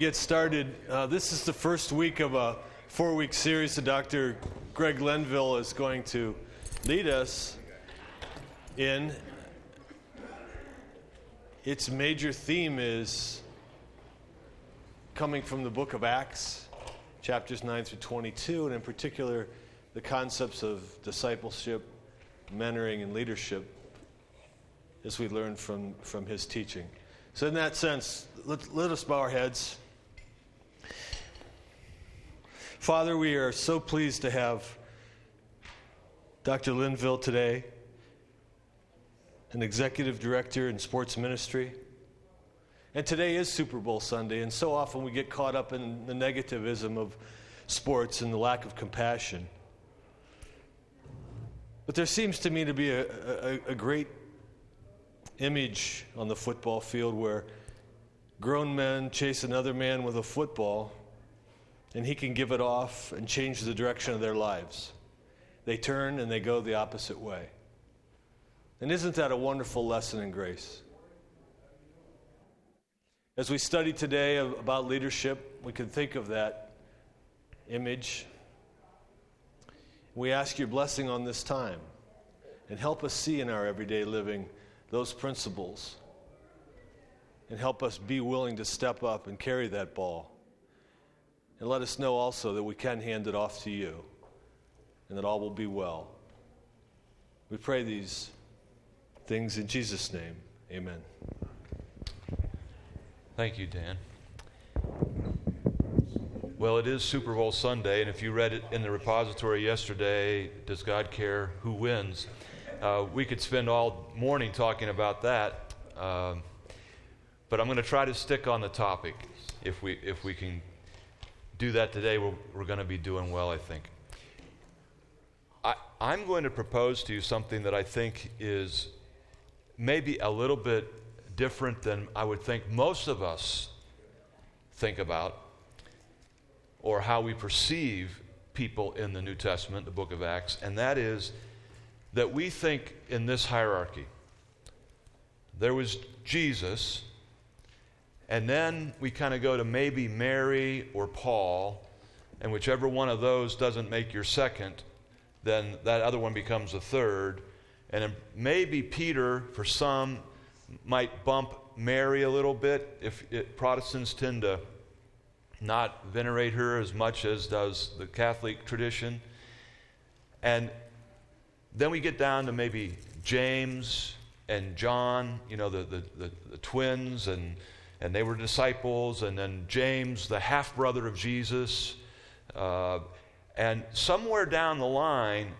get started. Uh, this is the first week of a four week series that Dr. Greg Linville is going to lead us in. Its major theme is coming from the book of Acts, chapters 9 through 22, and in particular, the concepts of discipleship, mentoring, and leadership as we learn from, from his teaching. So, in that sense, let, let us bow our heads. Father, we are so pleased to have Dr. Linville today, an executive director in sports ministry. And today is Super Bowl Sunday, and so often we get caught up in the negativism of sports and the lack of compassion. But there seems to me to be a, a, a great image on the football field where grown men chase another man with a football and He can give it off and change the direction of their lives. They turn and they go the opposite way. And isn't that a wonderful lesson in grace? As we study today about leadership, we can think of that image. We ask your blessing on this time and help us see in our everyday living those principles and help us be willing to step up and carry that ball and let us know also that we can hand it off to you and that all will be well. We pray these things in Jesus' name. Amen. Thank you, Dan. Well, it is Super Bowl Sunday, and if you read it in the repository yesterday, Does God Care Who Wins? Uh, we could spend all morning talking about that, uh, but I'm going to try to stick on the topic if we, if we can do that today, we're, we're going to be doing well, I think. I, I'm going to propose to you something that I think is maybe a little bit different than I would think most of us think about, or how we perceive people in the New Testament, the book of Acts, and that is that we think in this hierarchy. There was Jesus, and then we kind of go to maybe Mary or Paul, and whichever one of those doesn't make your second, then that other one becomes a third. And maybe Peter, for some, might bump Mary a little bit. If it, Protestants tend to not venerate her as much as does the Catholic tradition. And then we get down to maybe James and John, you know, the, the, the, the twins, and and they were disciples, and then James, the half brother of Jesus. Uh, and somewhere down the line,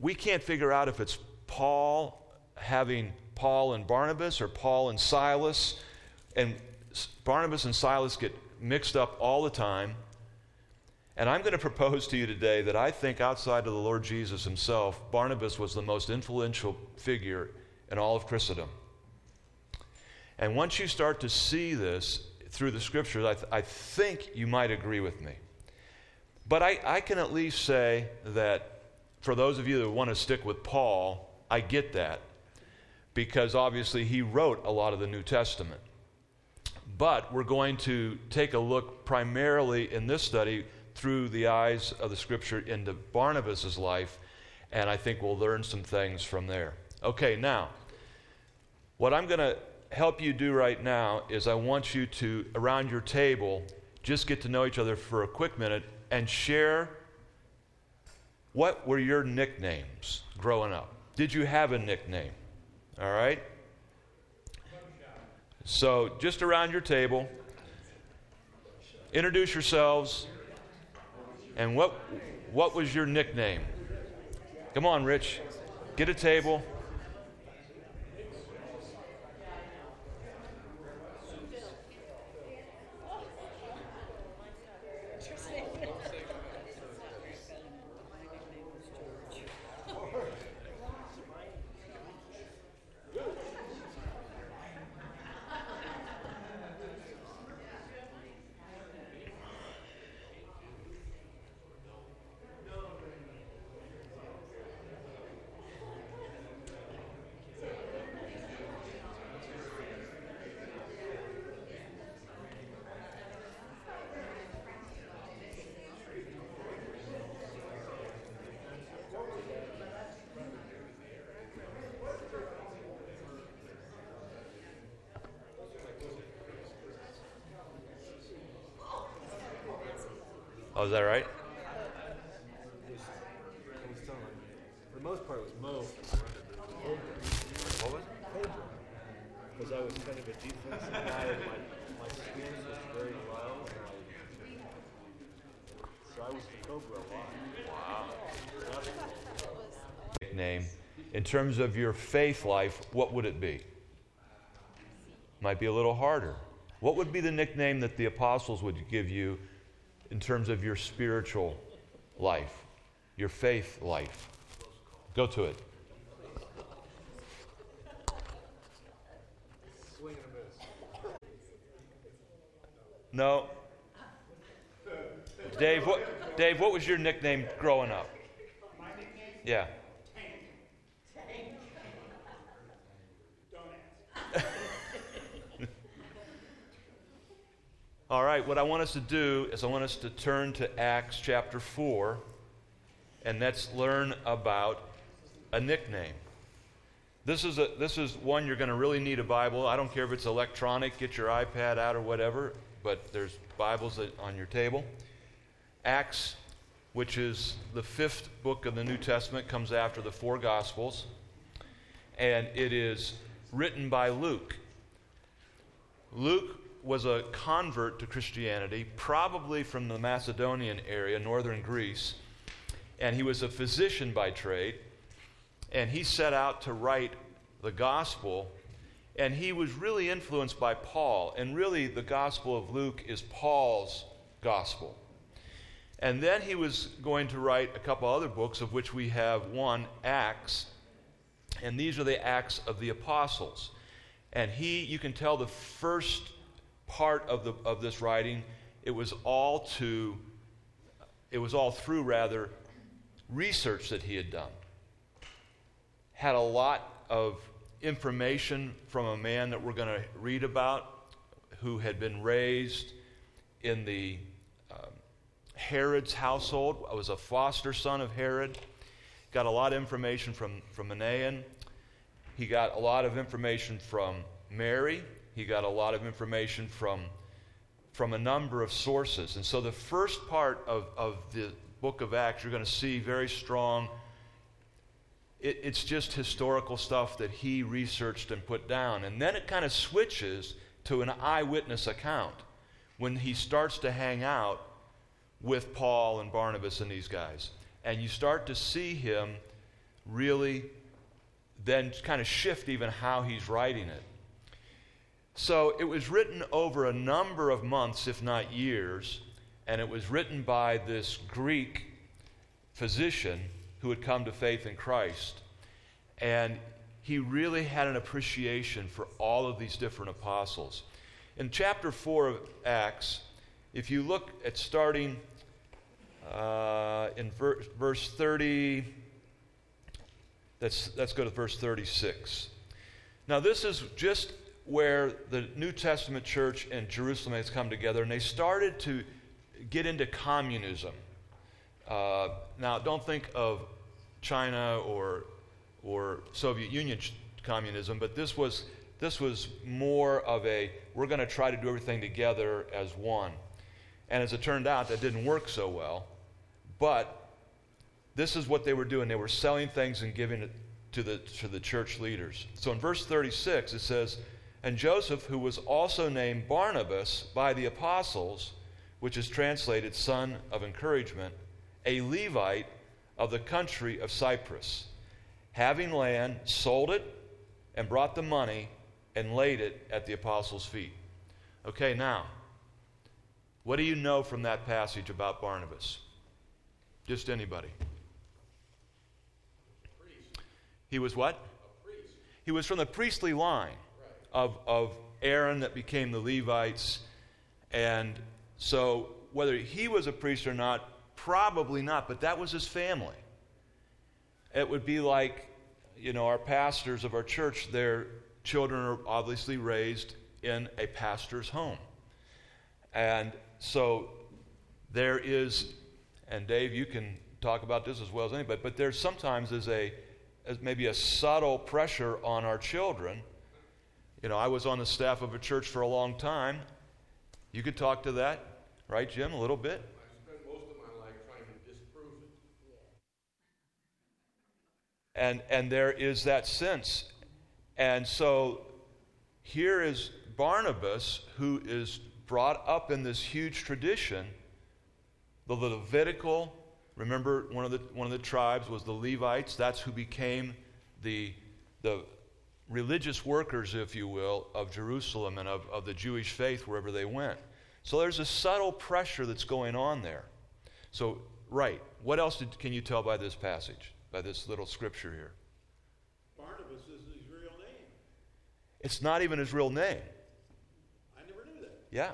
we can't figure out if it's Paul having Paul and Barnabas or Paul and Silas. And Barnabas and Silas get mixed up all the time. And I'm going to propose to you today that I think outside of the Lord Jesus himself, Barnabas was the most influential figure in all of Christendom. And once you start to see this through the scriptures, I, th- I think you might agree with me. But I, I can at least say that for those of you that want to stick with Paul, I get that because obviously he wrote a lot of the New Testament. But we're going to take a look primarily in this study through the eyes of the scripture into Barnabas' life, and I think we'll learn some things from there. Okay, now, what I'm going to help you do right now is I want you to, around your table, just get to know each other for a quick minute and share what were your nicknames growing up? Did you have a nickname? All right? So, just around your table, introduce yourselves. And what, what was your nickname? Come on, Rich. Get a table. Oh, is that right? For the most part, it was Mo. What was it? Because I was kind of a defensive guy, and my, my stance was very low. And I, so I was the Cobra a lot. Name. In terms of your faith life, what would it be? Might be a little harder. What would be the nickname that the apostles would give you in terms of your spiritual life, your faith life? Go to it. No. Dave, what, Dave, what was your nickname growing up? Yeah. All right, what I want us to do is I want us to turn to Acts chapter 4 and let's learn about a nickname. This is, a, this is one you're going to really need a Bible. I don't care if it's electronic, get your iPad out or whatever, but there's Bibles on your table. Acts, which is the fifth book of the New Testament, comes after the four Gospels, and it is written by Luke. Luke was a convert to Christianity, probably from the Macedonian area, northern Greece, and he was a physician by trade. And he set out to write the gospel, and he was really influenced by Paul. And really, the gospel of Luke is Paul's gospel. And then he was going to write a couple other books, of which we have one, Acts. And these are the Acts of the Apostles. And he, you can tell the first part of, the, of this writing, it was all to, it was all through, rather, research that he had done. Had a lot of information from a man that we're going to read about who had been raised in the um, Herod's household, was a foster son of Herod. Got a lot of information from, from Manaen. He got a lot of information from Mary, he got a lot of information from, from a number of sources. And so the first part of, of the book of Acts, you're going to see very strong. It, it's just historical stuff that he researched and put down. And then it kind of switches to an eyewitness account when he starts to hang out with Paul and Barnabas and these guys. And you start to see him really then kind of shift even how he's writing it. So it was written over a number of months, if not years, and it was written by this Greek physician who had come to faith in Christ. And he really had an appreciation for all of these different apostles. In chapter 4 of Acts, if you look at starting uh, in ver- verse 30, let's, let's go to verse 36. Now, this is just where the New Testament church in Jerusalem has come together, and they started to get into communism. Uh, now, don't think of China or or Soviet Union communism, but this was this was more of a we're going to try to do everything together as one. And as it turned out, that didn't work so well. But this is what they were doing. They were selling things and giving it to the to the church leaders. So in verse 36 it says and Joseph, who was also named Barnabas by the apostles, which is translated son of encouragement, a Levite of the country of Cyprus, having land, sold it and brought the money and laid it at the apostles' feet. Okay, now, what do you know from that passage about Barnabas? Just anybody. He was what? A priest. He was from the priestly line of, of Aaron that became the Levites. And so, whether he was a priest or not, probably not, but that was his family. It would be like, you know, our pastors of our church, their children are obviously raised in a pastor's home. And so there is, and Dave, you can talk about this as well as anybody, but there sometimes is a, as maybe a subtle pressure on our children you know, I was on the staff of a church for a long time. You could talk to that, right, Jim, a little bit? I spent most of my life trying to disprove it. And, and there is that sense. And so here is Barnabas, who is brought up in this huge tradition, the Levitical. Remember, one of the, one of the tribes was the Levites. That's who became the, the religious workers, if you will, of Jerusalem and of, of the Jewish faith wherever they went. So there's a subtle pressure that's going on there. So, right, what else did, can you tell by this passage, by this little scripture here? Barnabas isn't his real name. It's not even his real name. I never knew that. Yeah.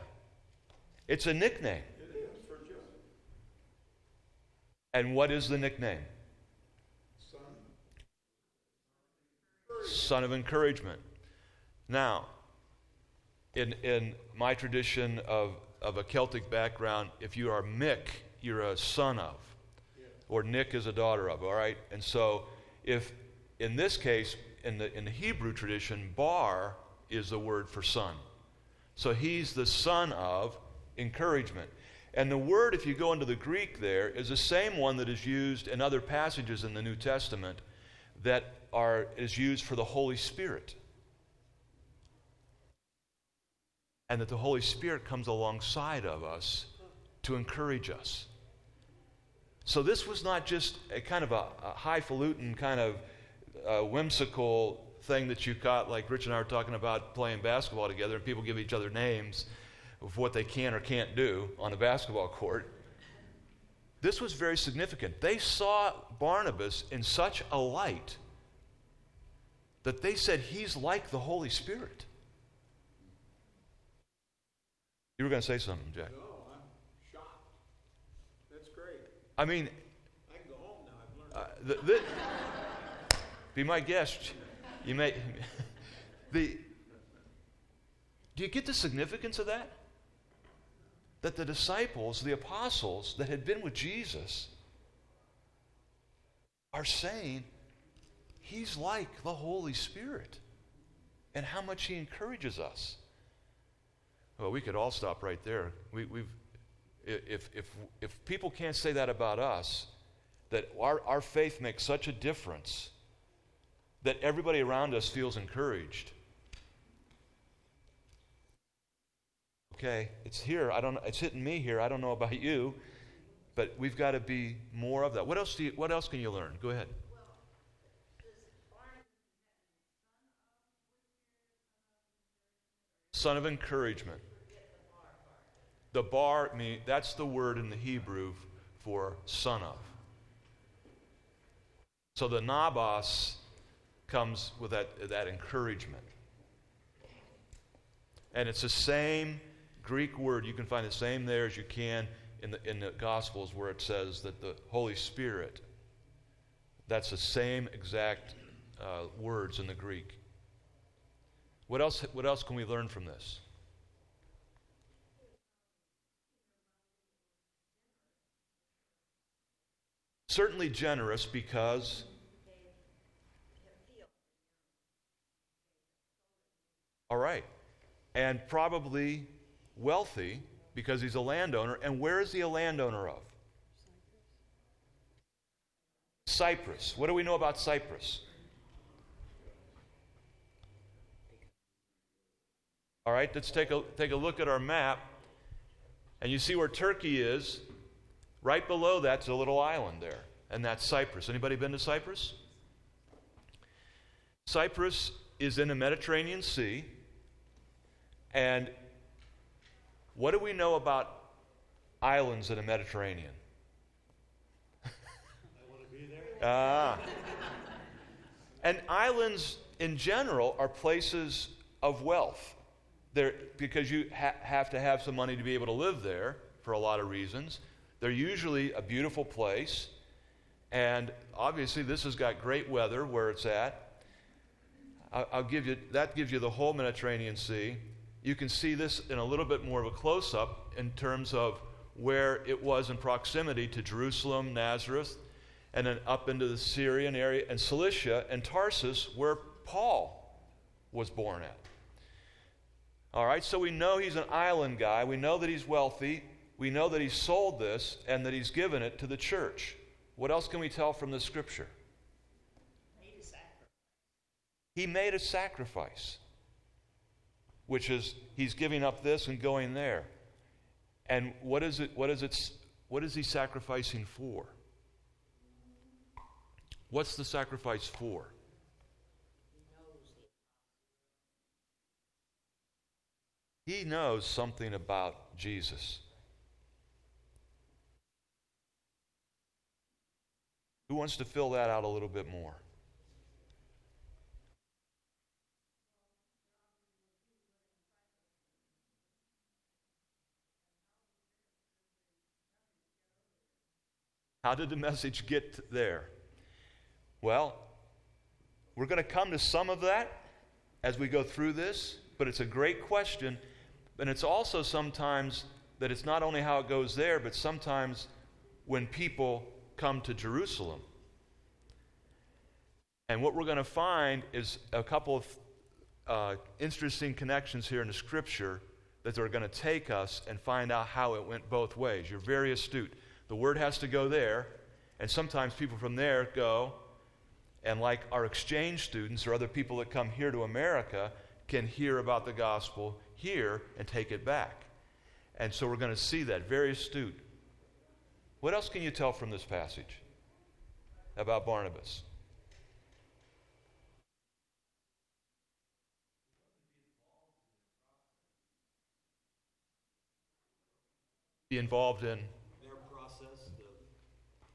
It's a nickname. It is for Joe. And what is the nickname? Son. Son of encouragement. Now, in, in my tradition of, of a Celtic background, if you are Mick, you're a son of, or Nick is a daughter of, all right? And so, if in this case, in the, in the Hebrew tradition, bar is the word for son. So he's the son of encouragement. And the word, if you go into the Greek there, is the same one that is used in other passages in the New Testament that are, is used for the Holy Spirit. And that the Holy Spirit comes alongside of us to encourage us. So this was not just a kind of a, a highfalutin, kind of uh, whimsical thing that you got, like Rich and I were talking about playing basketball together, and people give each other names of what they can or can't do on a basketball court. This was very significant. They saw Barnabas in such a light that they said he's like the Holy Spirit. You were going to say something, Jack. No, I'm shocked. That's great. I mean, I can go home now. I've learned. uh, the, the, be my guest. You may. The, do you get the significance of that? That the disciples, the apostles that had been with Jesus, are saying he's like the Holy Spirit and how much he encourages us. Well, we could all stop right there. We, we've, if, if, if people can't say that about us, that our, our faith makes such a difference that everybody around us feels encouraged. Okay, it's here. I don't. It's hitting me here. I don't know about you, but we've got to be more of that. What else? Do you, what else can you learn? Go ahead. Son of encouragement. The bar, me, that's the word in the Hebrew for son of. So the nabos comes with that, that encouragement. And it's the same Greek word. You can find the same there as you can in the, in the Gospels where it says that the Holy Spirit, that's the same exact uh, words in the Greek. What else, what else can we learn from this? Certainly generous because All right. And probably wealthy because he's a landowner. And where is he a landowner of? Cyprus. What do we know about Cyprus? All right, let's take a, take a look at our map. And you see where Turkey is. Right below that's a little island there. And that's Cyprus. Anybody been to Cyprus? Cyprus is in the Mediterranean Sea. And what do we know about islands in the Mediterranean? I want to be there. Ah. and islands in general are places of wealth. They're, because you ha- have to have some money to be able to live there for a lot of reasons. They're usually a beautiful place. And obviously, this has got great weather where it's at. I'll, I'll give you, that gives you the whole Mediterranean Sea. You can see this in a little bit more of a close up in terms of where it was in proximity to Jerusalem, Nazareth, and then up into the Syrian area and Cilicia and Tarsus, where Paul was born at. All right, so we know he's an island guy. We know that he's wealthy. We know that he sold this and that he's given it to the church. What else can we tell from the scripture? He made a sacrifice, which is he's giving up this and going there. And what is it? What is it? What is he sacrificing for? What's the sacrifice for? He knows something about Jesus. Who wants to fill that out a little bit more? How did the message get there? Well, we're going to come to some of that as we go through this, but it's a great question. And it's also sometimes that it's not only how it goes there, but sometimes when people come to Jerusalem. And what we're going to find is a couple of uh, interesting connections here in the scripture that are going to take us and find out how it went both ways. You're very astute. The word has to go there, and sometimes people from there go, and like our exchange students or other people that come here to America can hear about the gospel here and take it back. And so we're going to see that. Very astute. What else can you tell from this passage about Barnabas? Be involved in their process, the,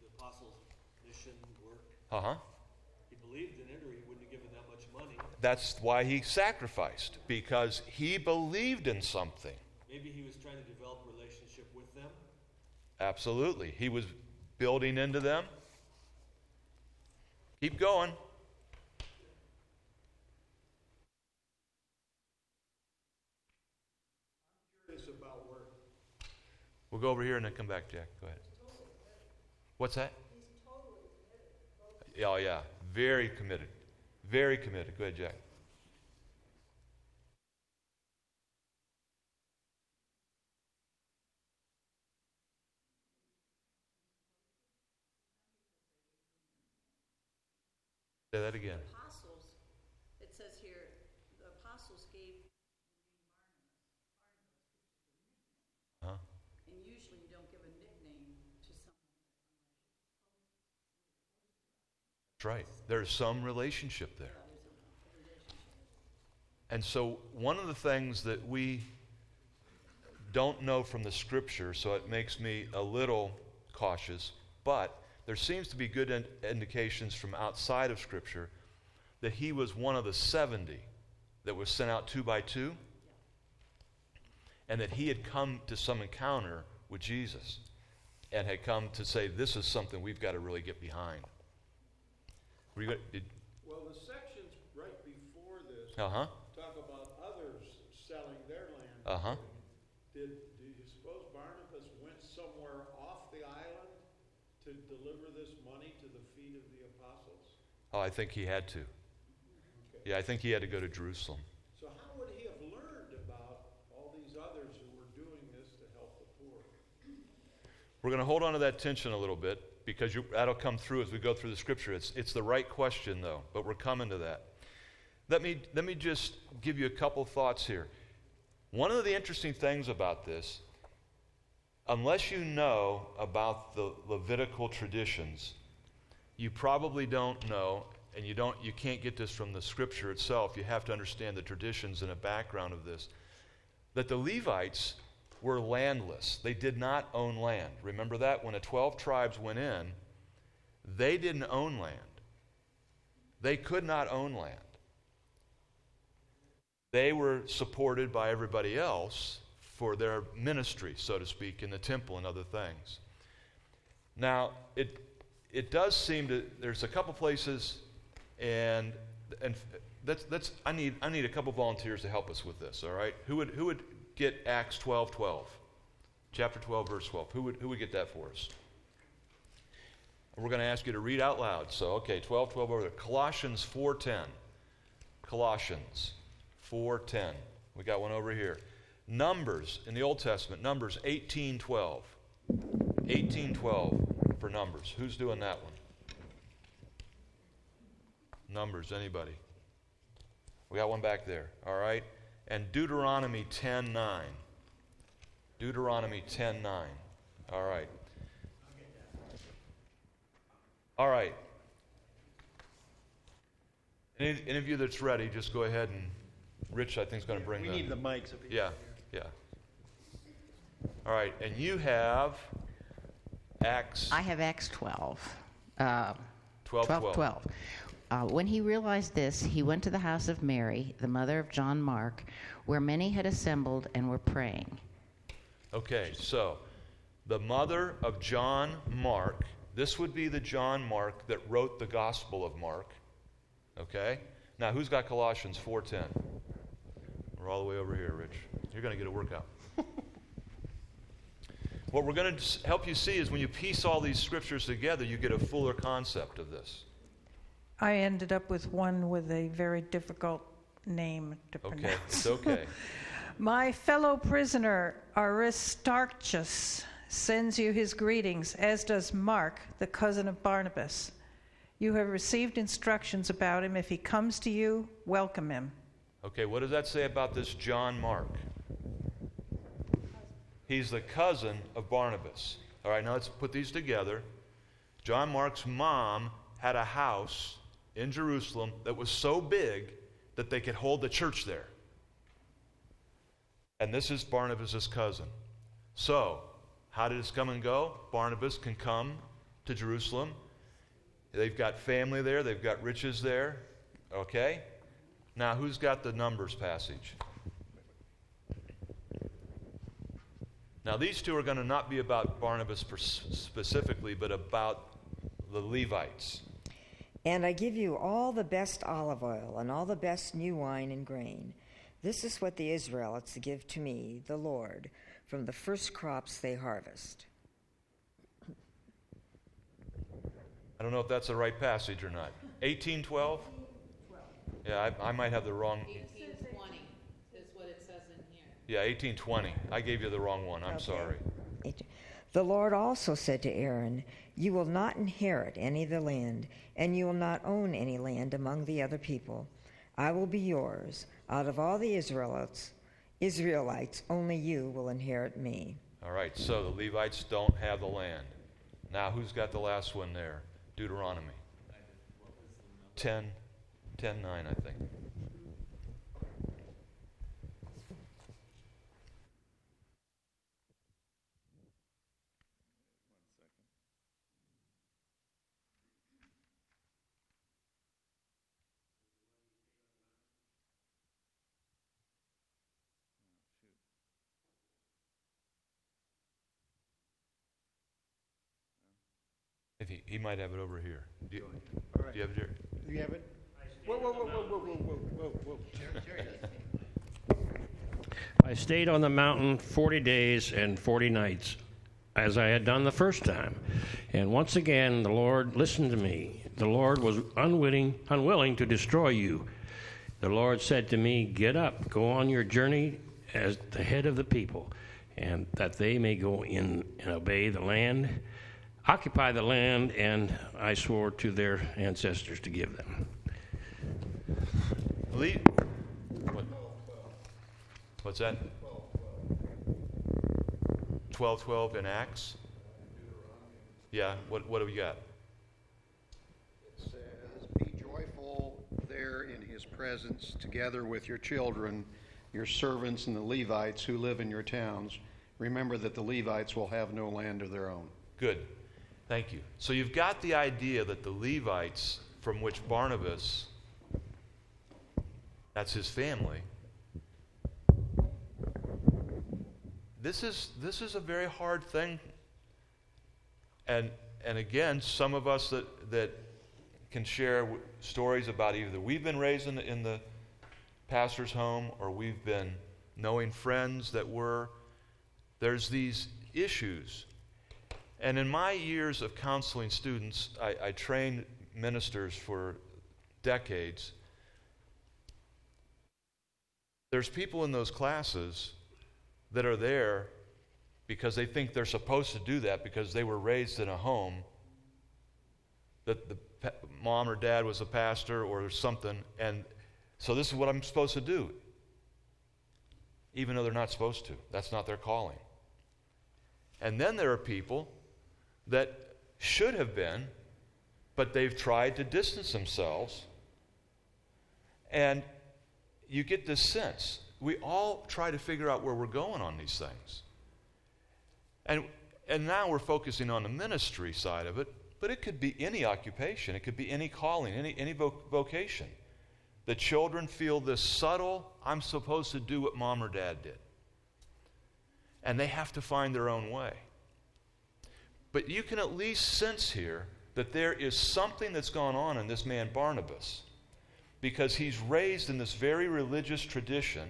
the apostles' mission work. Uh huh. He believed in it, or he wouldn't have given that much money. That's why he sacrificed, because he believed in something. Maybe he was trying to develop a relationship with them. Absolutely. He was building into them. Keep going. We'll go over here and then come back, Jack. Go ahead. What's that? Oh, yeah. Very committed. Very committed. Go ahead, Jack. Say that again. Apostles, it says here, the apostles gave Huh? and usually you don't give a nickname to someone. That's right. There's some relationship there. And so, one of the things that we don't know from the scripture, so it makes me a little cautious, but there seems to be good in- indications from outside of scripture that he was one of the 70 that was sent out two by two, and that he had come to some encounter with Jesus and had come to say, This is something we've got to really get behind. Were you, Well, the sections right before this uh-huh. talk about others selling their land. Uh-huh. Did, do you suppose Barnabas went somewhere off the island to deliver this money to the feet of the apostles? Oh, I think he had to. Yeah, I think he had to go to Jerusalem. So how would he have learned about all these others who were doing this to help the poor? We're going to hold on to that tension a little bit because you, that'll come through as we go through the scripture. It's, it's the right question, though, but we're coming to that. Let me, let me just give you a couple thoughts here. One of the interesting things about this, unless you know about the Levitical traditions, you probably don't know, and you, don't, you can't get this from the scripture itself. You have to understand the traditions and a background of this. That the Levites were landless. They did not own land. Remember that? When the 12 tribes went in, they didn't own land. They could not own land. They were supported by everybody else for their ministry, so to speak, in the temple and other things. Now, it, it does seem to, there's a couple places, and, and that's, that's, I, need, I need a couple volunteers to help us with this, all right? Who would, who would get Acts 12 12? Chapter 12, verse 12. Who would, who would get that for us? We're going to ask you to read out loud. So, okay, 12 12 over there. Colossians 4:10. Colossians 4:10. We got one over here. Numbers in the Old Testament, Numbers 18:12. 18:12 for Numbers. Who's doing that one? Numbers, anybody? We got one back there, all right? And Deuteronomy 10:9. Deuteronomy 10:9. All right. All right. Any, any of you that's ready, just go ahead and Rich, I think, is going to bring We the. need the mics up here. Yeah, yeah. All right, and you have Acts I have Acts 12. Uh, 12, 12. 12. Uh, when he realized this, he went to the house of Mary, the mother of John Mark, where many had assembled and were praying. Okay, so the mother of John Mark, this would be the John Mark that wrote the Gospel of Mark. Okay? Now, who's got Colossians 4:10? We're all the way over here, Rich. You're going to get a workout. what we're going to help you see is when you piece all these scriptures together, you get a fuller concept of this. I ended up with one with a very difficult name to Okay, pronounce. it's okay. My fellow prisoner Aristarchus sends you his greetings, as does Mark, the cousin of Barnabas. You have received instructions about him. If he comes to you, welcome him. Okay, what does that say about this John Mark? He's the cousin of Barnabas. All right, now let's put these together. John Mark's mom had a house in Jerusalem that was so big that they could hold the church there. And this is Barnabas' cousin. So, how did this come and go? Barnabas can come to Jerusalem. They've got family there, they've got riches there. Okay? Now, who's got the Numbers passage? Now, these two are going to not be about Barnabas specifically, but about the Levites. And I give you all the best olive oil and all the best new wine and grain. This is what the Israelites give to me, the Lord, from the first crops they harvest. I don't know if that's the right passage or not. 1812? Yeah, I, I might have the wrong. Eighteen twenty is what it says in here. Yeah, 1820. I gave you the wrong one. I'm Okay. sorry. The Lord also said to Aaron, You will not inherit any of the land, and you will not own any land among the other people. I will be yours. Out of all the Israelites, Israelites, only you will inherit me. All right, so the Levites don't have the land. Now, who's got the last one there? Deuteronomy. 10, 10 9, I think. If he, he might have it over here. Do you, All right. do you have it here? You have it? Whoa, whoa, whoa, whoa, whoa, whoa, whoa, whoa. I stayed on the mountain 40 days and 40 nights, as I had done the first time. And once again, the Lord listened to me. The Lord was unwilling, unwilling to destroy you. The Lord said to me, Get up, go on your journey as the head of the people, and that they may go in and obey the land, occupy the land, and I swore to their ancestors to give them. Le- what? What's that? 12 12 in Acts? Yeah, what, what do we got? It says, Be joyful there in his presence, together with your children, your servants, and the Levites who live in your towns. Remember that the Levites will have no land of their own. Good. Thank you. So you've got the idea that the Levites, from which Barnabas, that's his family, this is, this is a very hard thing. And, and again, some of us that, that can share w- stories about either we've been raised in the, in the pastor's home or we've been knowing friends that were, there's these issues. And in my years of counseling students, I, I trained ministers for decades. There's people in those classes that are there because they think they're supposed to do that because they were raised in a home that the pa- mom or dad was a pastor or something, and So this is what I'm supposed to do, even though they're not supposed to. That's not their calling. And then there are people that should have been, but they've tried to distance themselves. And you get this sense. We all try to figure out where we're going on these things. And, and now we're focusing on the ministry side of it, but it could be any occupation, it could be any calling, any, any vocation. The children feel this subtle, I'm supposed to do what mom or dad did. And they have to find their own way. But you can at least sense here that there is something that's gone on in this man Barnabas because he's raised in this very religious tradition,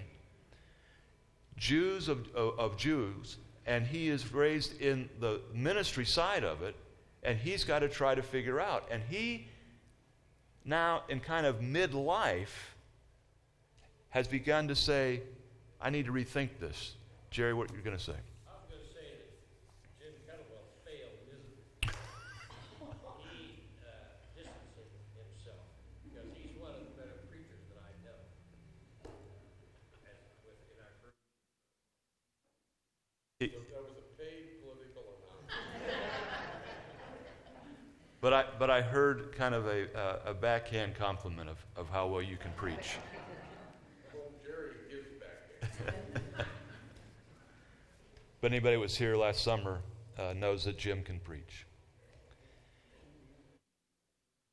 Jews of, of, of, Jews, and he is raised in the ministry side of it, and he's got to try to figure out. And he, now in kind of midlife, has begun to say, I need to rethink this. Jerry, what are you going to say? But I, but I heard kind of a, a backhand compliment of, of how well you can preach. but anybody who was here last summer uh, knows that Jim can preach.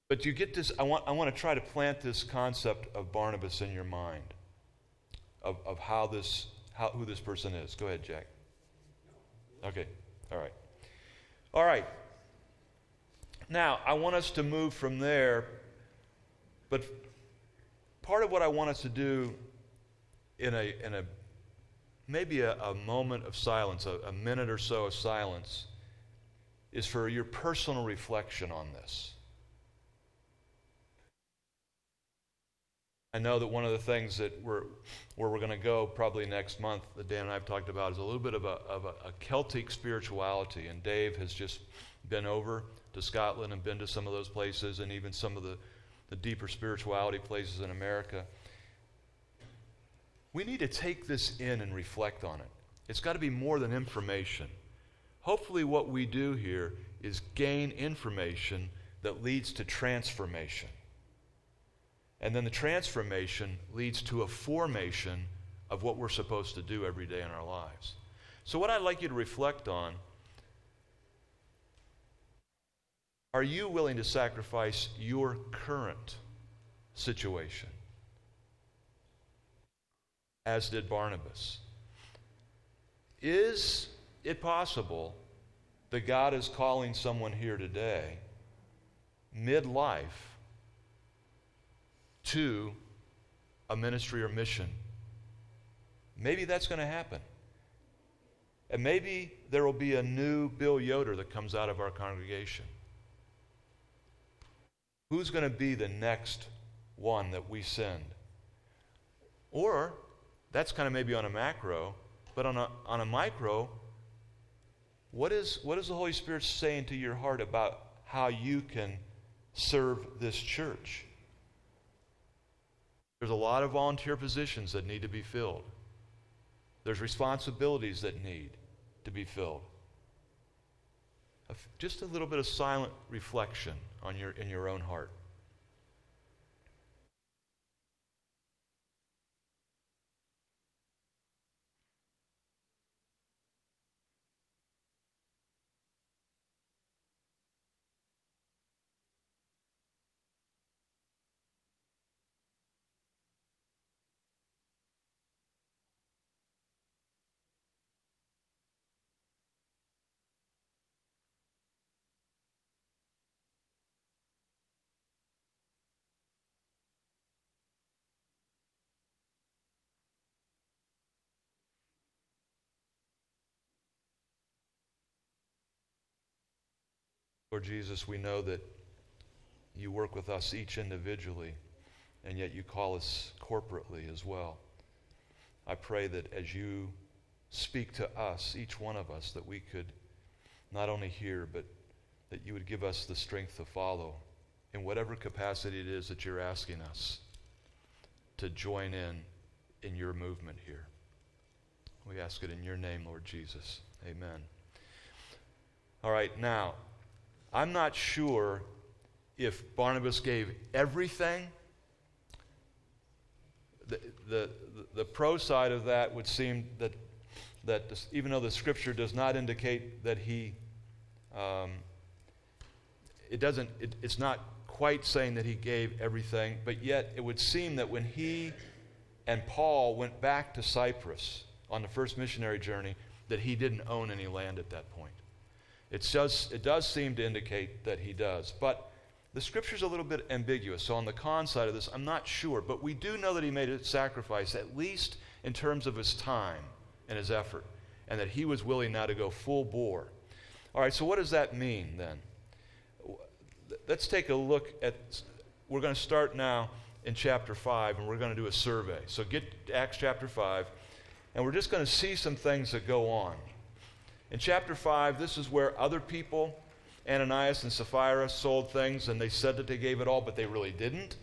But you get this, I want, I want to try to plant this concept of Barnabas in your mind, of, of how this, how, who this person is. Go ahead, Jack. Okay, all right. All right, now, I want us to move from there, but part of what I want us to do in a, in a maybe a, a moment of silence, a, a minute or so of silence, is for your personal reflection on this. I know that one of the things that we're, where we're going to go probably next month that Dan and I have talked about is a little bit of a, of a, a Celtic spirituality. And Dave has just been over to Scotland and been to some of those places and even some of the, the deeper spirituality places in America. We need to take this in and reflect on it. It's got to be more than information. Hopefully, what we do here is gain information that leads to transformation. And then the transformation leads to a formation of what we're supposed to do every day in our lives. So, what I'd like you to reflect on Are you willing to sacrifice your current situation? As did Barnabas. Is it possible that God is calling someone here today, midlife, to a ministry or mission? Maybe that's going to happen. And maybe there will be a new Bill Yoder that comes out of our congregation. Who's going to be the next one that we send? Or, that's kind of maybe on a macro, but on a, on a micro, what is, what is the Holy Spirit saying to your heart about how you can serve this church? There's a lot of volunteer positions that need to be filled. There's responsibilities that need to be filled. Just a little bit of silent reflection on your, in your own heart. Lord Jesus, we know that you work with us each individually, and yet you call us corporately as well. I pray that as you speak to us, each one of us, that we could not only hear, but that you would give us the strength to follow in whatever capacity it is that you're asking us. to join in in your movement here. We ask it in your name, Lord Jesus. Amen. All right, now, I'm not sure if Barnabas gave everything. The, the, the pro side of that would seem that, that even though the scripture does not indicate that he, um, it doesn't, it, it's not quite saying that he gave everything, but yet it would seem that when he and Paul went back to Cyprus on the first missionary journey, that he didn't own any land at that point. It does, it does seem to indicate that he does. But the scripture's a little bit ambiguous. So, on the con side of this, I'm not sure. But we do know that he made a sacrifice, at least in terms of his time and his effort, and that he was willing now to go full bore. All right, so what does that mean then? Let's take a look at. We're going to start now in chapter 5, and we're going to do a survey. So, get to Acts chapter 5, and we're just going to see some things that go on. In chapter 5, this is where other people, Ananias and Sapphira, sold things and they said that they gave it all, but they really didn't.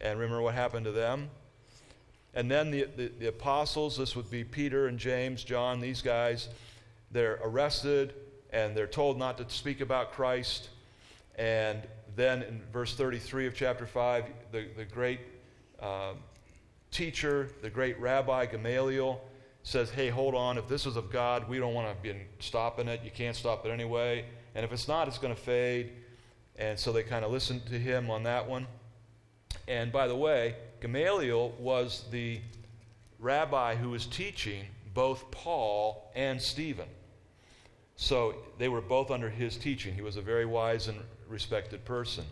And remember what happened to them? And then the, the, the apostles, this would be Peter and James, John, these guys, they're arrested and they're told not to speak about Christ. And then in verse 33 of chapter 5, the, the great uh, teacher, the great rabbi Gamaliel, says, hey, hold on, if this is of God, we don't want to be stopping it. You can't stop it anyway. And if it's not, it's going to fade. And so they kind of listened to him on that one. And by the way, Gamaliel was the rabbi who was teaching both Paul and Stephen. So they were both under his teaching. He was a very wise and respected person.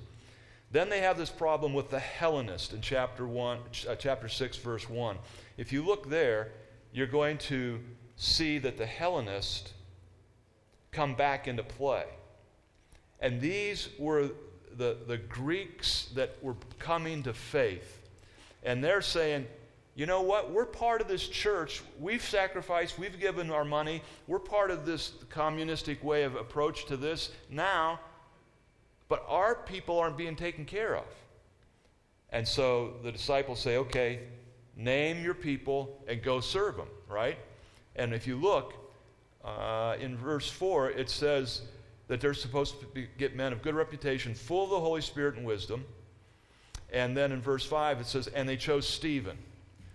Then they have this problem with the Hellenist in chapter 1, uh, chapter 6 verse 1. If you look there, you're going to see that the Hellenists come back into play. And these were the, the Greeks that were coming to faith. And they're saying, you know what? We're part of this church. We've sacrificed, we've given our money. We're part of this communistic way of approach to this now, but our people aren't being taken care of. And so the disciples say, okay, name your people and go serve them, right? And if you look uh, in verse 4, it says that they're supposed to be, get men of good reputation, full of the Holy Spirit and wisdom. And then in verse 5, it says, and they chose Stephen.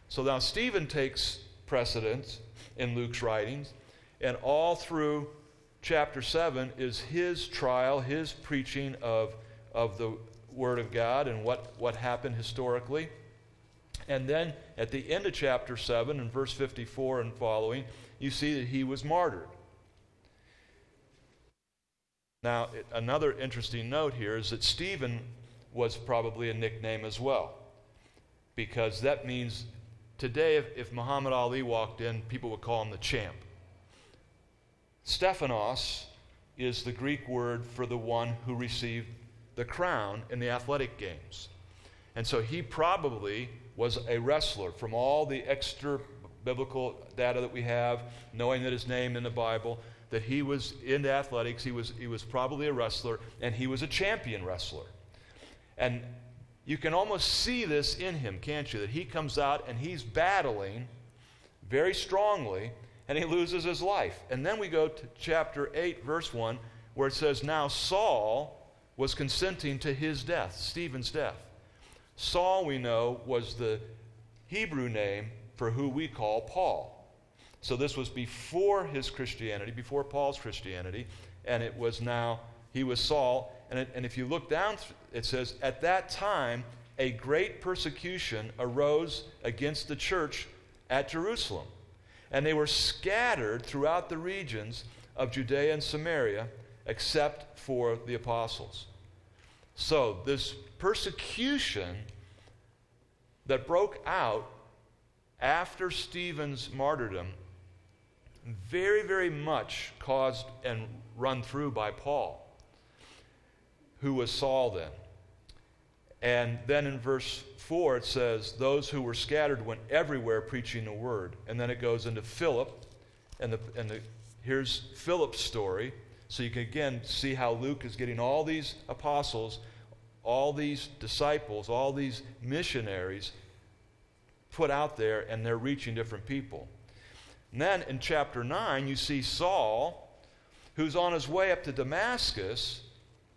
So now Stephen takes precedence in Luke's writings, and all through chapter 7 is his trial, his preaching of, of the Word of God and what, what happened historically. And then at the end of chapter 7, in verse 54 and following, you see that he was martyred. Now, another interesting note here is that Stephen was probably a nickname as well, because that means today, if, if Muhammad Ali walked in, people would call him the champ. Stephanos is the Greek word for the one who received the crown in the athletic games. And so he probably was a wrestler from all the extra biblical data that we have, knowing that his name in the Bible, that he was into athletics, he was, he was probably a wrestler, and he was a champion wrestler. And you can almost see this in him, can't you? That he comes out and he's battling very strongly, and he loses his life. And then we go to chapter 8, verse 1, where it says, Now Saul was consenting to his death, Stephen's death. Saul, we know, was the Hebrew name for who we call Paul. So this was before his Christianity, before Paul's Christianity, and it was now, he was Saul. And, it, and if you look down, it says, At that time, a great persecution arose against the church at Jerusalem. And they were scattered throughout the regions of Judea and Samaria, except for the apostles. So, this persecution that broke out after Stephen's martyrdom very, very much caused and run through by Paul, who was Saul then. And then in verse 4, it says, Those who were scattered went everywhere preaching the word. And then it goes into Philip, and, the, and the, here's Philip's story. So you can again see how Luke is getting all these apostles all these disciples, all these missionaries put out there and they're reaching different people. And then in chapter 9, you see Saul, who's on his way up to Damascus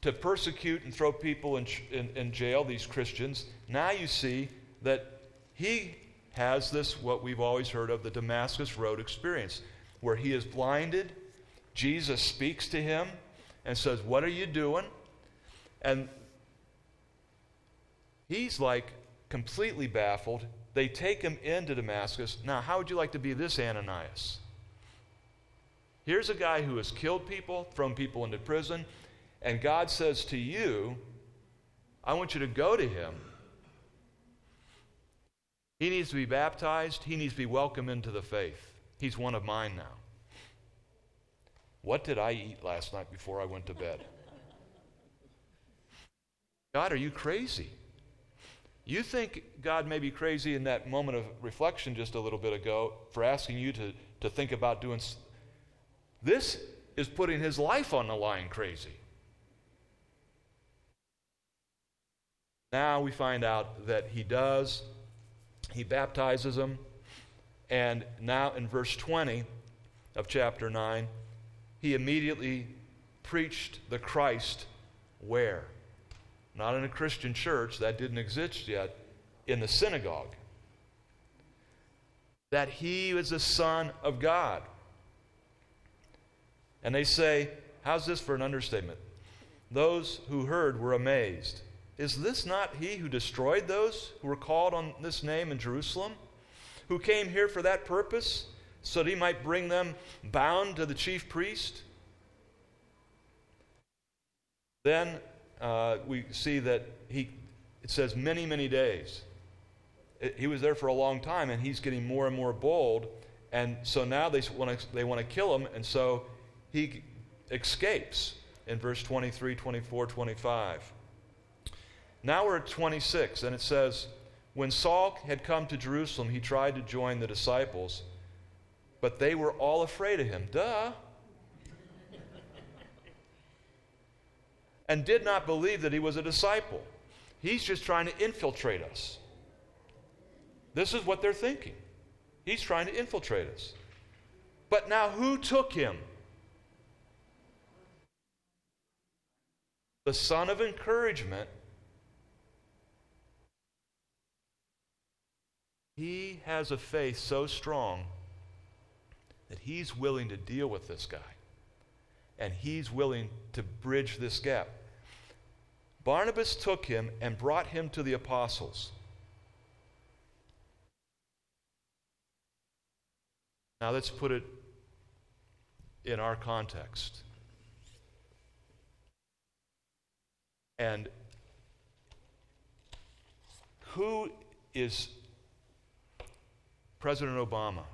to persecute and throw people in, in, in jail, these Christians. Now you see that he has this, what we've always heard of, the Damascus Road experience, where he is blinded. Jesus speaks to him and says, What are you doing? And he's like completely baffled. They take him into Damascus. Now, how would you like to be this Ananias? Here's a guy who has killed people, thrown people into prison, and God says to you, I want you to go to him. He needs to be baptized, he needs to be welcomed into the faith. He's one of mine now. What did I eat last night before I went to bed? God, are you crazy? You think God may be crazy in that moment of reflection just a little bit ago for asking you to, to think about doing. This is putting his life on the line crazy. Now we find out that he does. He baptizes them. And now in verse 20 of chapter 9, he immediately preached the Christ where? Not in a Christian church, that didn't exist yet, in the synagogue. That he was the Son of God. And they say, How's this for an understatement? Those who heard were amazed. Is this not he who destroyed those who were called on this name in Jerusalem? Who came here for that purpose, so that he might bring them bound to the chief priest? Then uh, we see that he, it says many, many days. It, he was there for a long time, and he's getting more and more bold. And so now they want to, they want to kill him, and so he escapes in verse 23, 24, 25. Now we're at 26, and it says, When Saul had come to Jerusalem, he tried to join the disciples, but they were all afraid of him. Duh. And did not believe that he was a disciple. He's just trying to infiltrate us. This is what they're thinking. He's trying to infiltrate us. But now, who took him? The son of encouragement He has a faith so strong that he's willing to deal with this guy. And he's willing to bridge this gap. Barnabas took him and brought him to the apostles. Now let's put it in our context. And who is President Obama,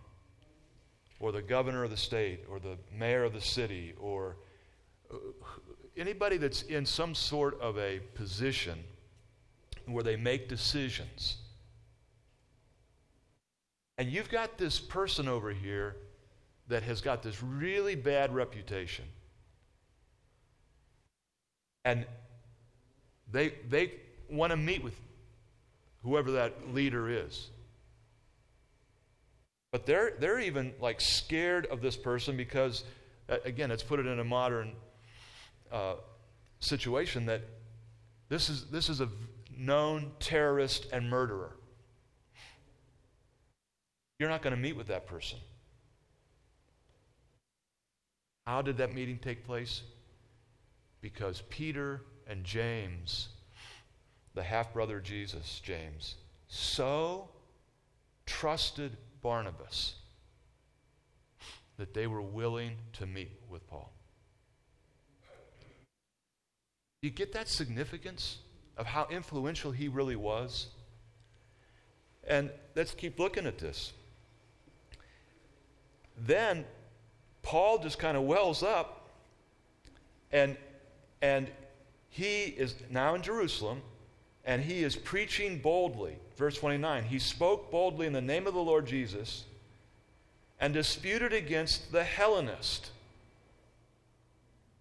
or the governor of the state, or the mayor of the city, or anybody that's in some sort of a position where they make decisions. And you've got this person over here that has got this really bad reputation. And they, they want to meet with whoever that leader is. But they're, they're even like scared of this person because, again, let's put it in a modern uh, situation that this is, this is a known terrorist and murderer. You're not going to meet with that person. How did that meeting take place? Because Peter and James, the half brother Jesus, James, so trusted Barnabas that they were willing to meet with Paul. You get that significance of how influential he really was? And let's keep looking at this. Then Paul just kind of wells up and and he is now in Jerusalem and he is preaching boldly. Verse 29 He spoke boldly in the name of the Lord Jesus and disputed against the Hellenist.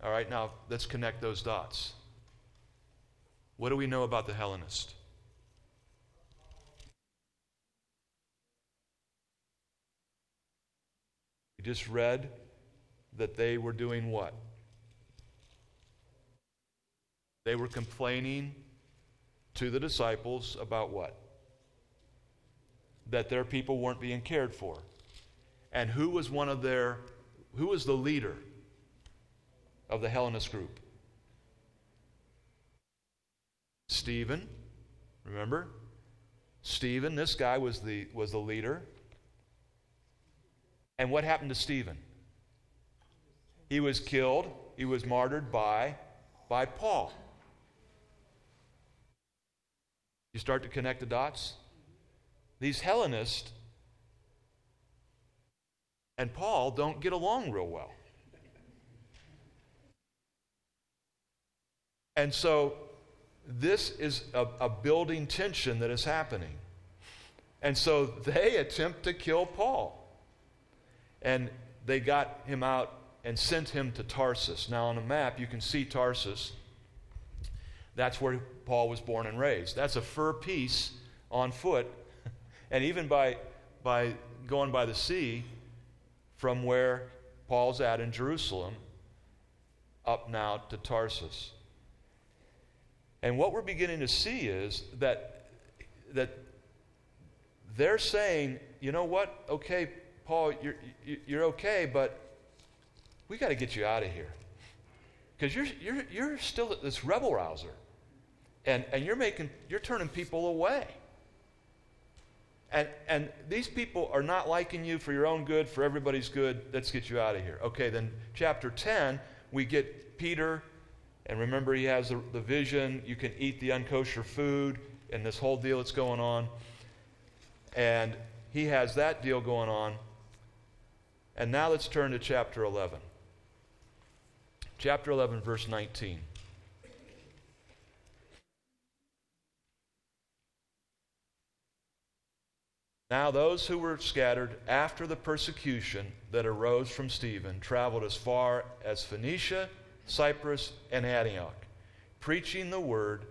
All right, now let's connect those dots. What do we know about the Hellenist? We just read that they were doing what? They were complaining to the disciples about what? That their people weren't being cared for. And who was one of their, who was the leader of the Hellenist group? Stephen, remember? Stephen, this guy was the, was the leader. And what happened to Stephen? He was killed, he was martyred by, by Paul. You start to connect the dots? These Hellenists and Paul don't get along real well. And so this is a, a, building tension that is happening. And so they attempt to kill Paul. And they got him out and sent him to Tarsus. Now, on a map, you can see Tarsus. That's where Paul was born and raised. That's a fur piece on foot. And even by, by going by the sea from where Paul's at in Jerusalem up now to Tarsus. And what we're beginning to see is that, that they're saying, you know what? Okay, Paul, you're, you're okay, but we got to get you out of here. Because you're, you're, you're still this rebel rouser. And, and you're, making, you're turning people away. And, and these people are not liking you for your own good, for everybody's good. Let's get you out of here. Okay, then chapter 10, we get Peter and remember, he has the, the vision. You can eat the unkosher food and this whole deal that's going on. And he has that deal going on. And now let's turn to chapter 11. Chapter 11, verse 19. Now, those who were scattered after the persecution that arose from Stephen traveled as far as Phoenicia Cyprus, and Antioch, preaching the word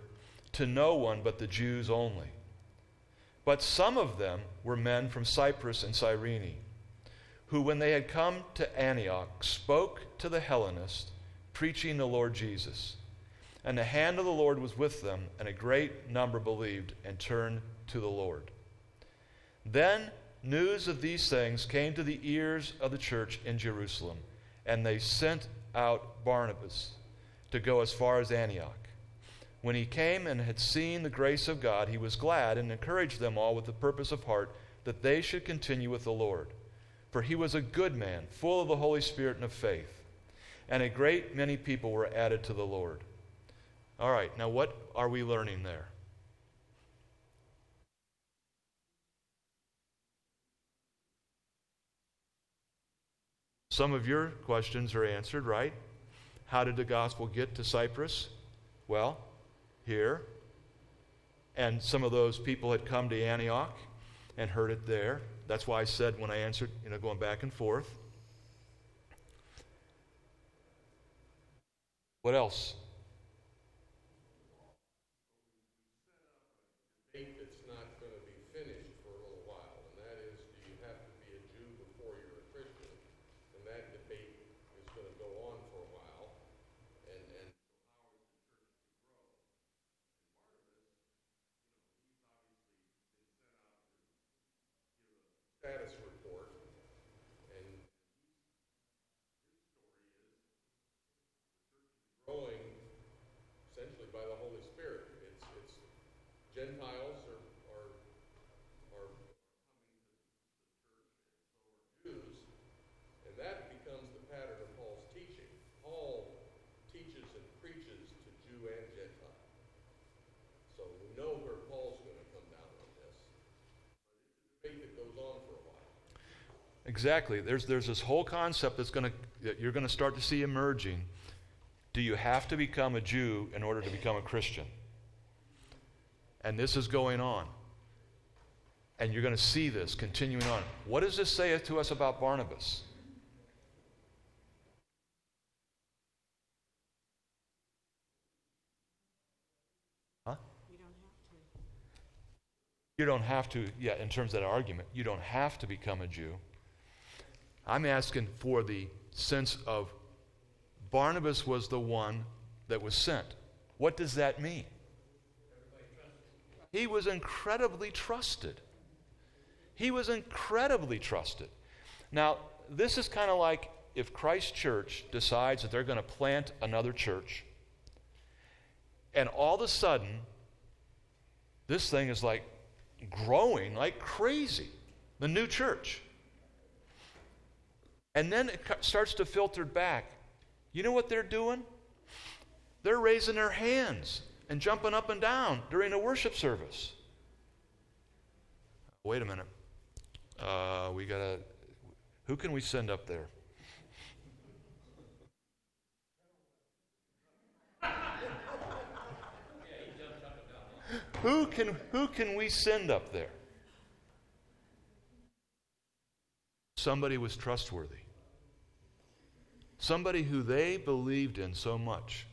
to no one but the Jews only. But some of them were men from Cyprus and Cyrene, who, when they had come to Antioch, spoke to the Hellenists, preaching the Lord Jesus. And the hand of the Lord was with them, and a great number believed and turned to the Lord. Then news of these things came to the ears of the church in Jerusalem, and they sent out Barnabas to go as far as Antioch. When he came and had seen the grace of God, he was glad and encouraged them all with the purpose of heart that they should continue with the Lord. For he was a good man, full of the Holy Spirit and of faith. And a great many people were added to the Lord. All right, now what are we learning there? Some of your questions are answered, right? How did the gospel get to Cyprus? Well, here. And some of those people had come to Antioch and heard it there. That's why I said when I answered, you know, going back and forth. What else? status Exactly. There's, there's this whole concept that's going to, that you're going to start to see emerging. Do you have to become a Jew in order to become a Christian? And this is going on. And you're going to see this continuing on. What does this say to us about Barnabas? Huh? You don't have to. You don't have to, yeah, in terms of that argument, you don't have to become a Jew. I'm asking for the sense of Barnabas was the one that was sent. What does that mean? He was incredibly trusted. He was incredibly trusted. Now, this is kind of like if Christ Church decides that they're going to plant another church, and all of a sudden, this thing is like growing like crazy, the new church. And then it starts to filter back. You know what they're doing? They're raising their hands and jumping up and down during a worship service. Wait a minute. Uh, we got to. Who can we send up there? who can who can we send up there? Somebody was trustworthy. Somebody who they believed in so much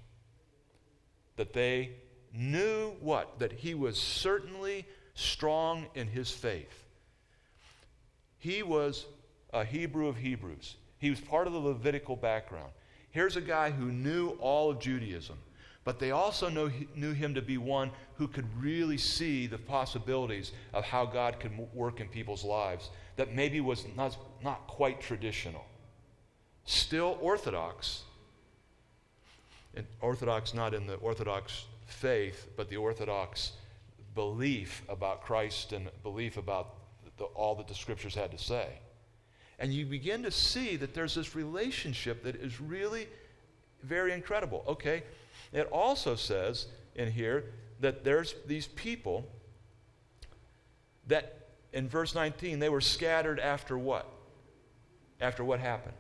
that they knew what? That he was certainly strong in his faith. He was a Hebrew of Hebrews, he was part of the Levitical background. Here's a guy who knew all of Judaism, but they also know, knew him to be one who could really see the possibilities of how God could work in people's lives that maybe was not, not quite traditional. Still orthodox, and orthodox not in the orthodox faith, but the orthodox belief about Christ and belief about the, all that the scriptures had to say. And you begin to see that there's this relationship that is really very incredible. Okay, it also says in here that there's these people that in verse 19 they were scattered after what? After what happened?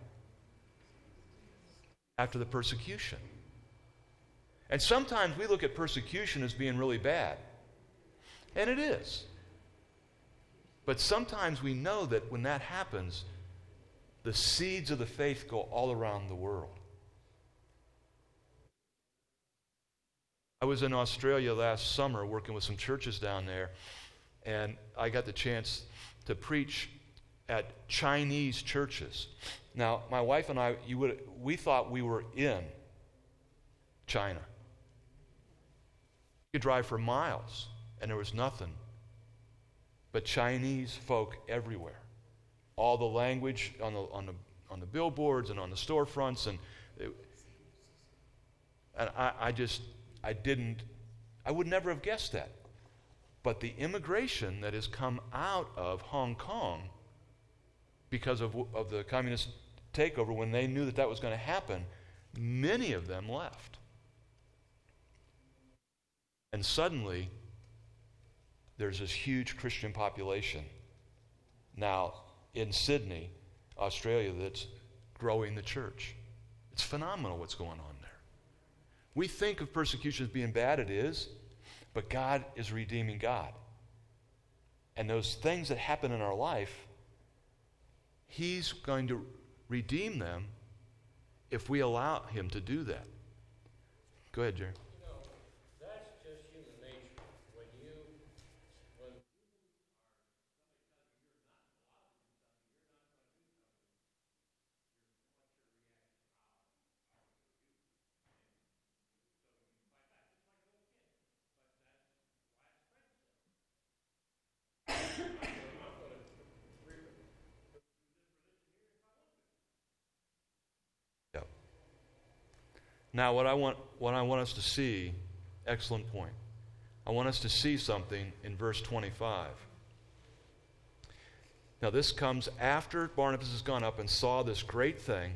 After the persecution. And sometimes we look at persecution as being really bad. And it is. But sometimes we know that when that happens, the seeds of the faith go all around the world. I was in Australia last summer working with some churches down there, and I got the chance to preach at Chinese churches. Now, my wife and I, you would, we thought we were in China. You could drive for miles, and there was nothing but Chinese folk everywhere. All the language on the, on the, on the billboards and on the storefronts, and, it, and I, I just, I didn't, I would never have guessed that. But the immigration that has come out of Hong Kong because of, of the communist takeover, when they knew that that was going to happen, many of them left. And suddenly, there's this huge Christian population now in Sydney, Australia, that's growing the church. It's phenomenal what's going on there. We think of persecution as being bad, it is, but God is redeeming God. And those things that happen in our life, He's going to redeem them if we allow Him to do that. Go ahead, Jerry. Now, what I want, what I want us to see, excellent point. I want us to see something in verse 25. Now, this comes after Barnabas has gone up and saw this great thing.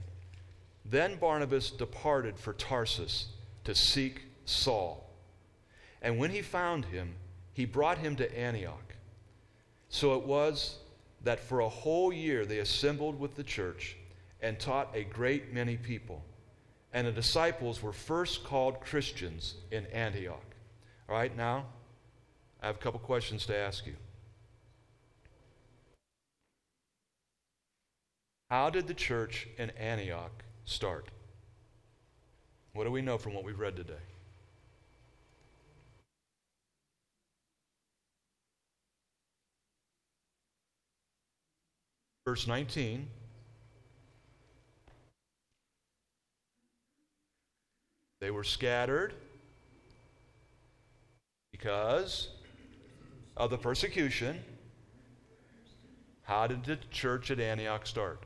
Then Barnabas departed for Tarsus to seek Saul. And when he found him, he brought him to Antioch. So it was that for a whole year they assembled with the church and taught a great many people and the disciples were first called Christians in Antioch. All right, now I have a couple questions to ask you. How did the church in Antioch start? What do we know from what we've read today? Verse 19 They were scattered because of the persecution. How did the church at Antioch start?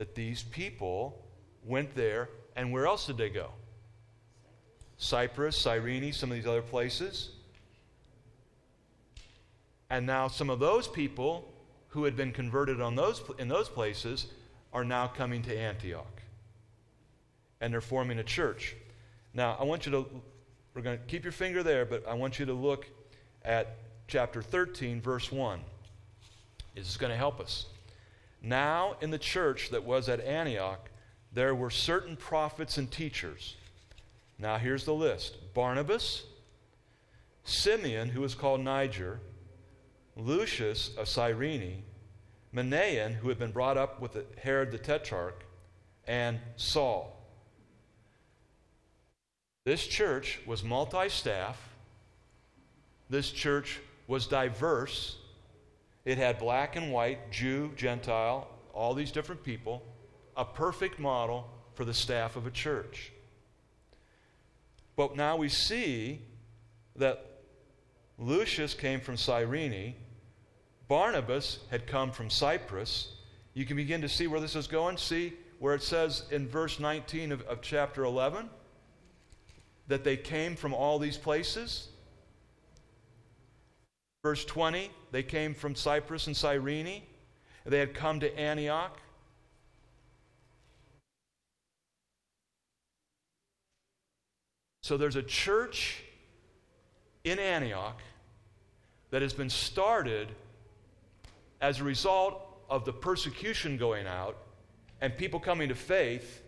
That these people went there, and where else did they go? Cyprus, Cyrene, some of these other places. And now some of those people who had been converted on those, in those places are now coming to Antioch. And they're forming a church. Now, I want you to, we're going to keep your finger there, but I want you to look at chapter 13, verse 1. This is going to help us. Now, in the church that was at Antioch, there were certain prophets and teachers. Now, here's the list Barnabas, Simeon, who was called Niger, Lucius of Cyrene, Manaen, who had been brought up with Herod the Tetrarch, and Saul. This church was multi staff. This church was diverse. It had black and white, Jew, Gentile, all these different people, a perfect model for the staff of a church. But now we see that Lucius came from Cyrene, Barnabas had come from Cyprus. You can begin to see where this is going. See where it says in verse 19 of, of chapter 11 that they came from all these places. Verse 20, they came from Cyprus and Cyrene. They had come to Antioch. So there's a church in Antioch that has been started as a result of the persecution going out and people coming to faith,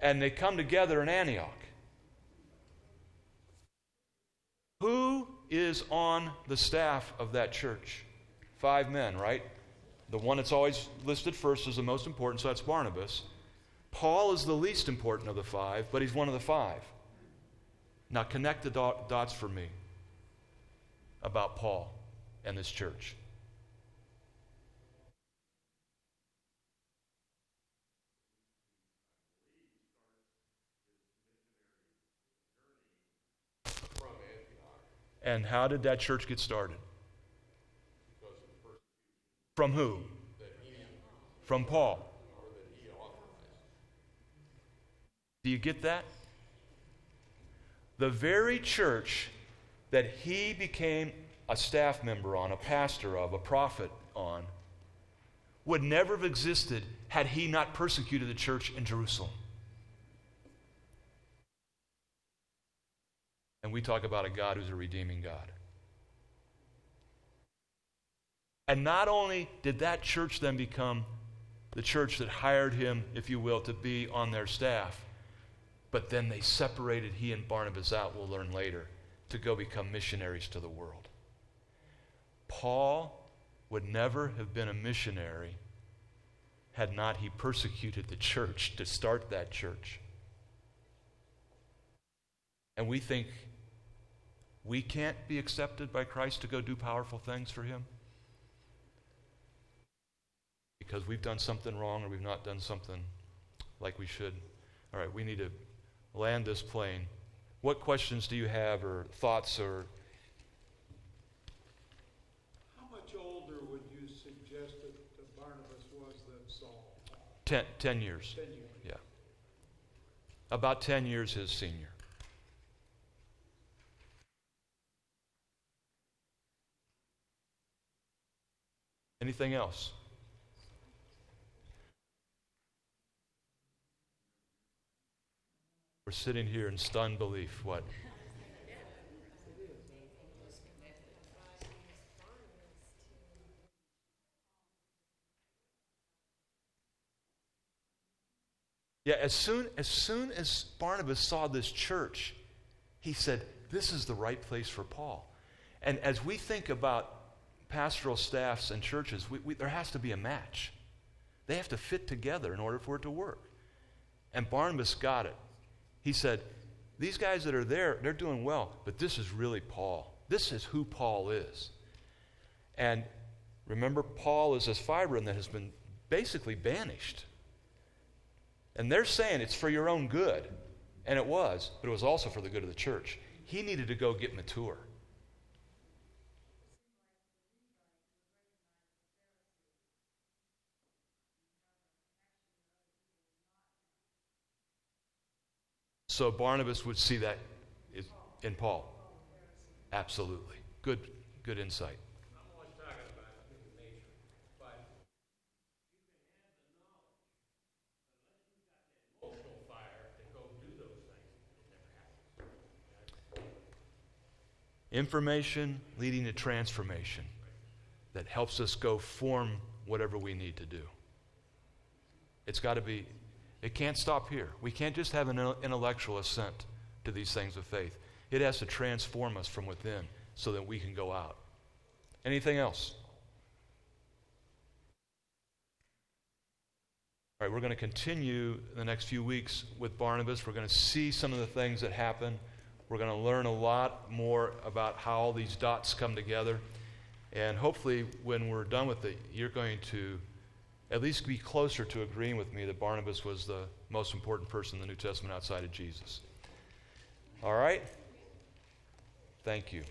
and they come together in Antioch. Who is on the staff of that church? Five men, right? The one that's always listed first is the most important, so that's Barnabas. Paul is the least important of the five, but he's one of the five. Now, connect the dots for me about Paul and this church. And how did that church get started? From who? From Paul. Do you get that? The very church that he became a staff member on, a pastor of, a prophet on, would never have existed had he not persecuted the church in Jerusalem. And we talk about a God who's a redeeming God. And not only did that church then become the church that hired him, if you will, to be on their staff, but then they separated he and Barnabas out, we'll learn later, to go become missionaries to the world. Paul would never have been a missionary had not he persecuted the church to start that church. And we think we can't be accepted by Christ to go do powerful things for Him? Because we've done something wrong or we've not done something like we should. All right, we need to land this plane. What questions do you have or thoughts or. How much older would you suggest that Barnabas was than Saul? Ten, ten years. Ten years. Yeah. About ten years his senior. Anything else? We're sitting here in stunned belief. What? Yeah, as soon, as soon as Barnabas saw this church, he said, This is the right place for Paul. And as we think about pastoral staffs and churches, we, we, there has to be a match. They have to fit together in order for it to work. And Barnabas got it. He said, These guys that are there, they're doing well, but this is really Paul. This is who Paul is. And remember, Paul is this Epaphroditus that has been basically banished. And they're saying it's for your own good. And it was, but it was also for the good of the church. He needed to go get mature. So Barnabas would see that in Paul. Absolutely. Good, good insight. Information leading to transformation that helps us go form whatever we need to do. It's got to be, it can't stop here. We can't just have an intellectual assent to these things of faith. It has to transform us from within so that we can go out. Anything else? All right, we're going to continue the next few weeks with Barnabas. We're going to see some of the things that happen. We're going to learn a lot more about how all these dots come together. And hopefully, when we're done with it, you're going to at least be closer to agreeing with me that Barnabas was the most important person in the New Testament outside of Jesus. All right? Thank you.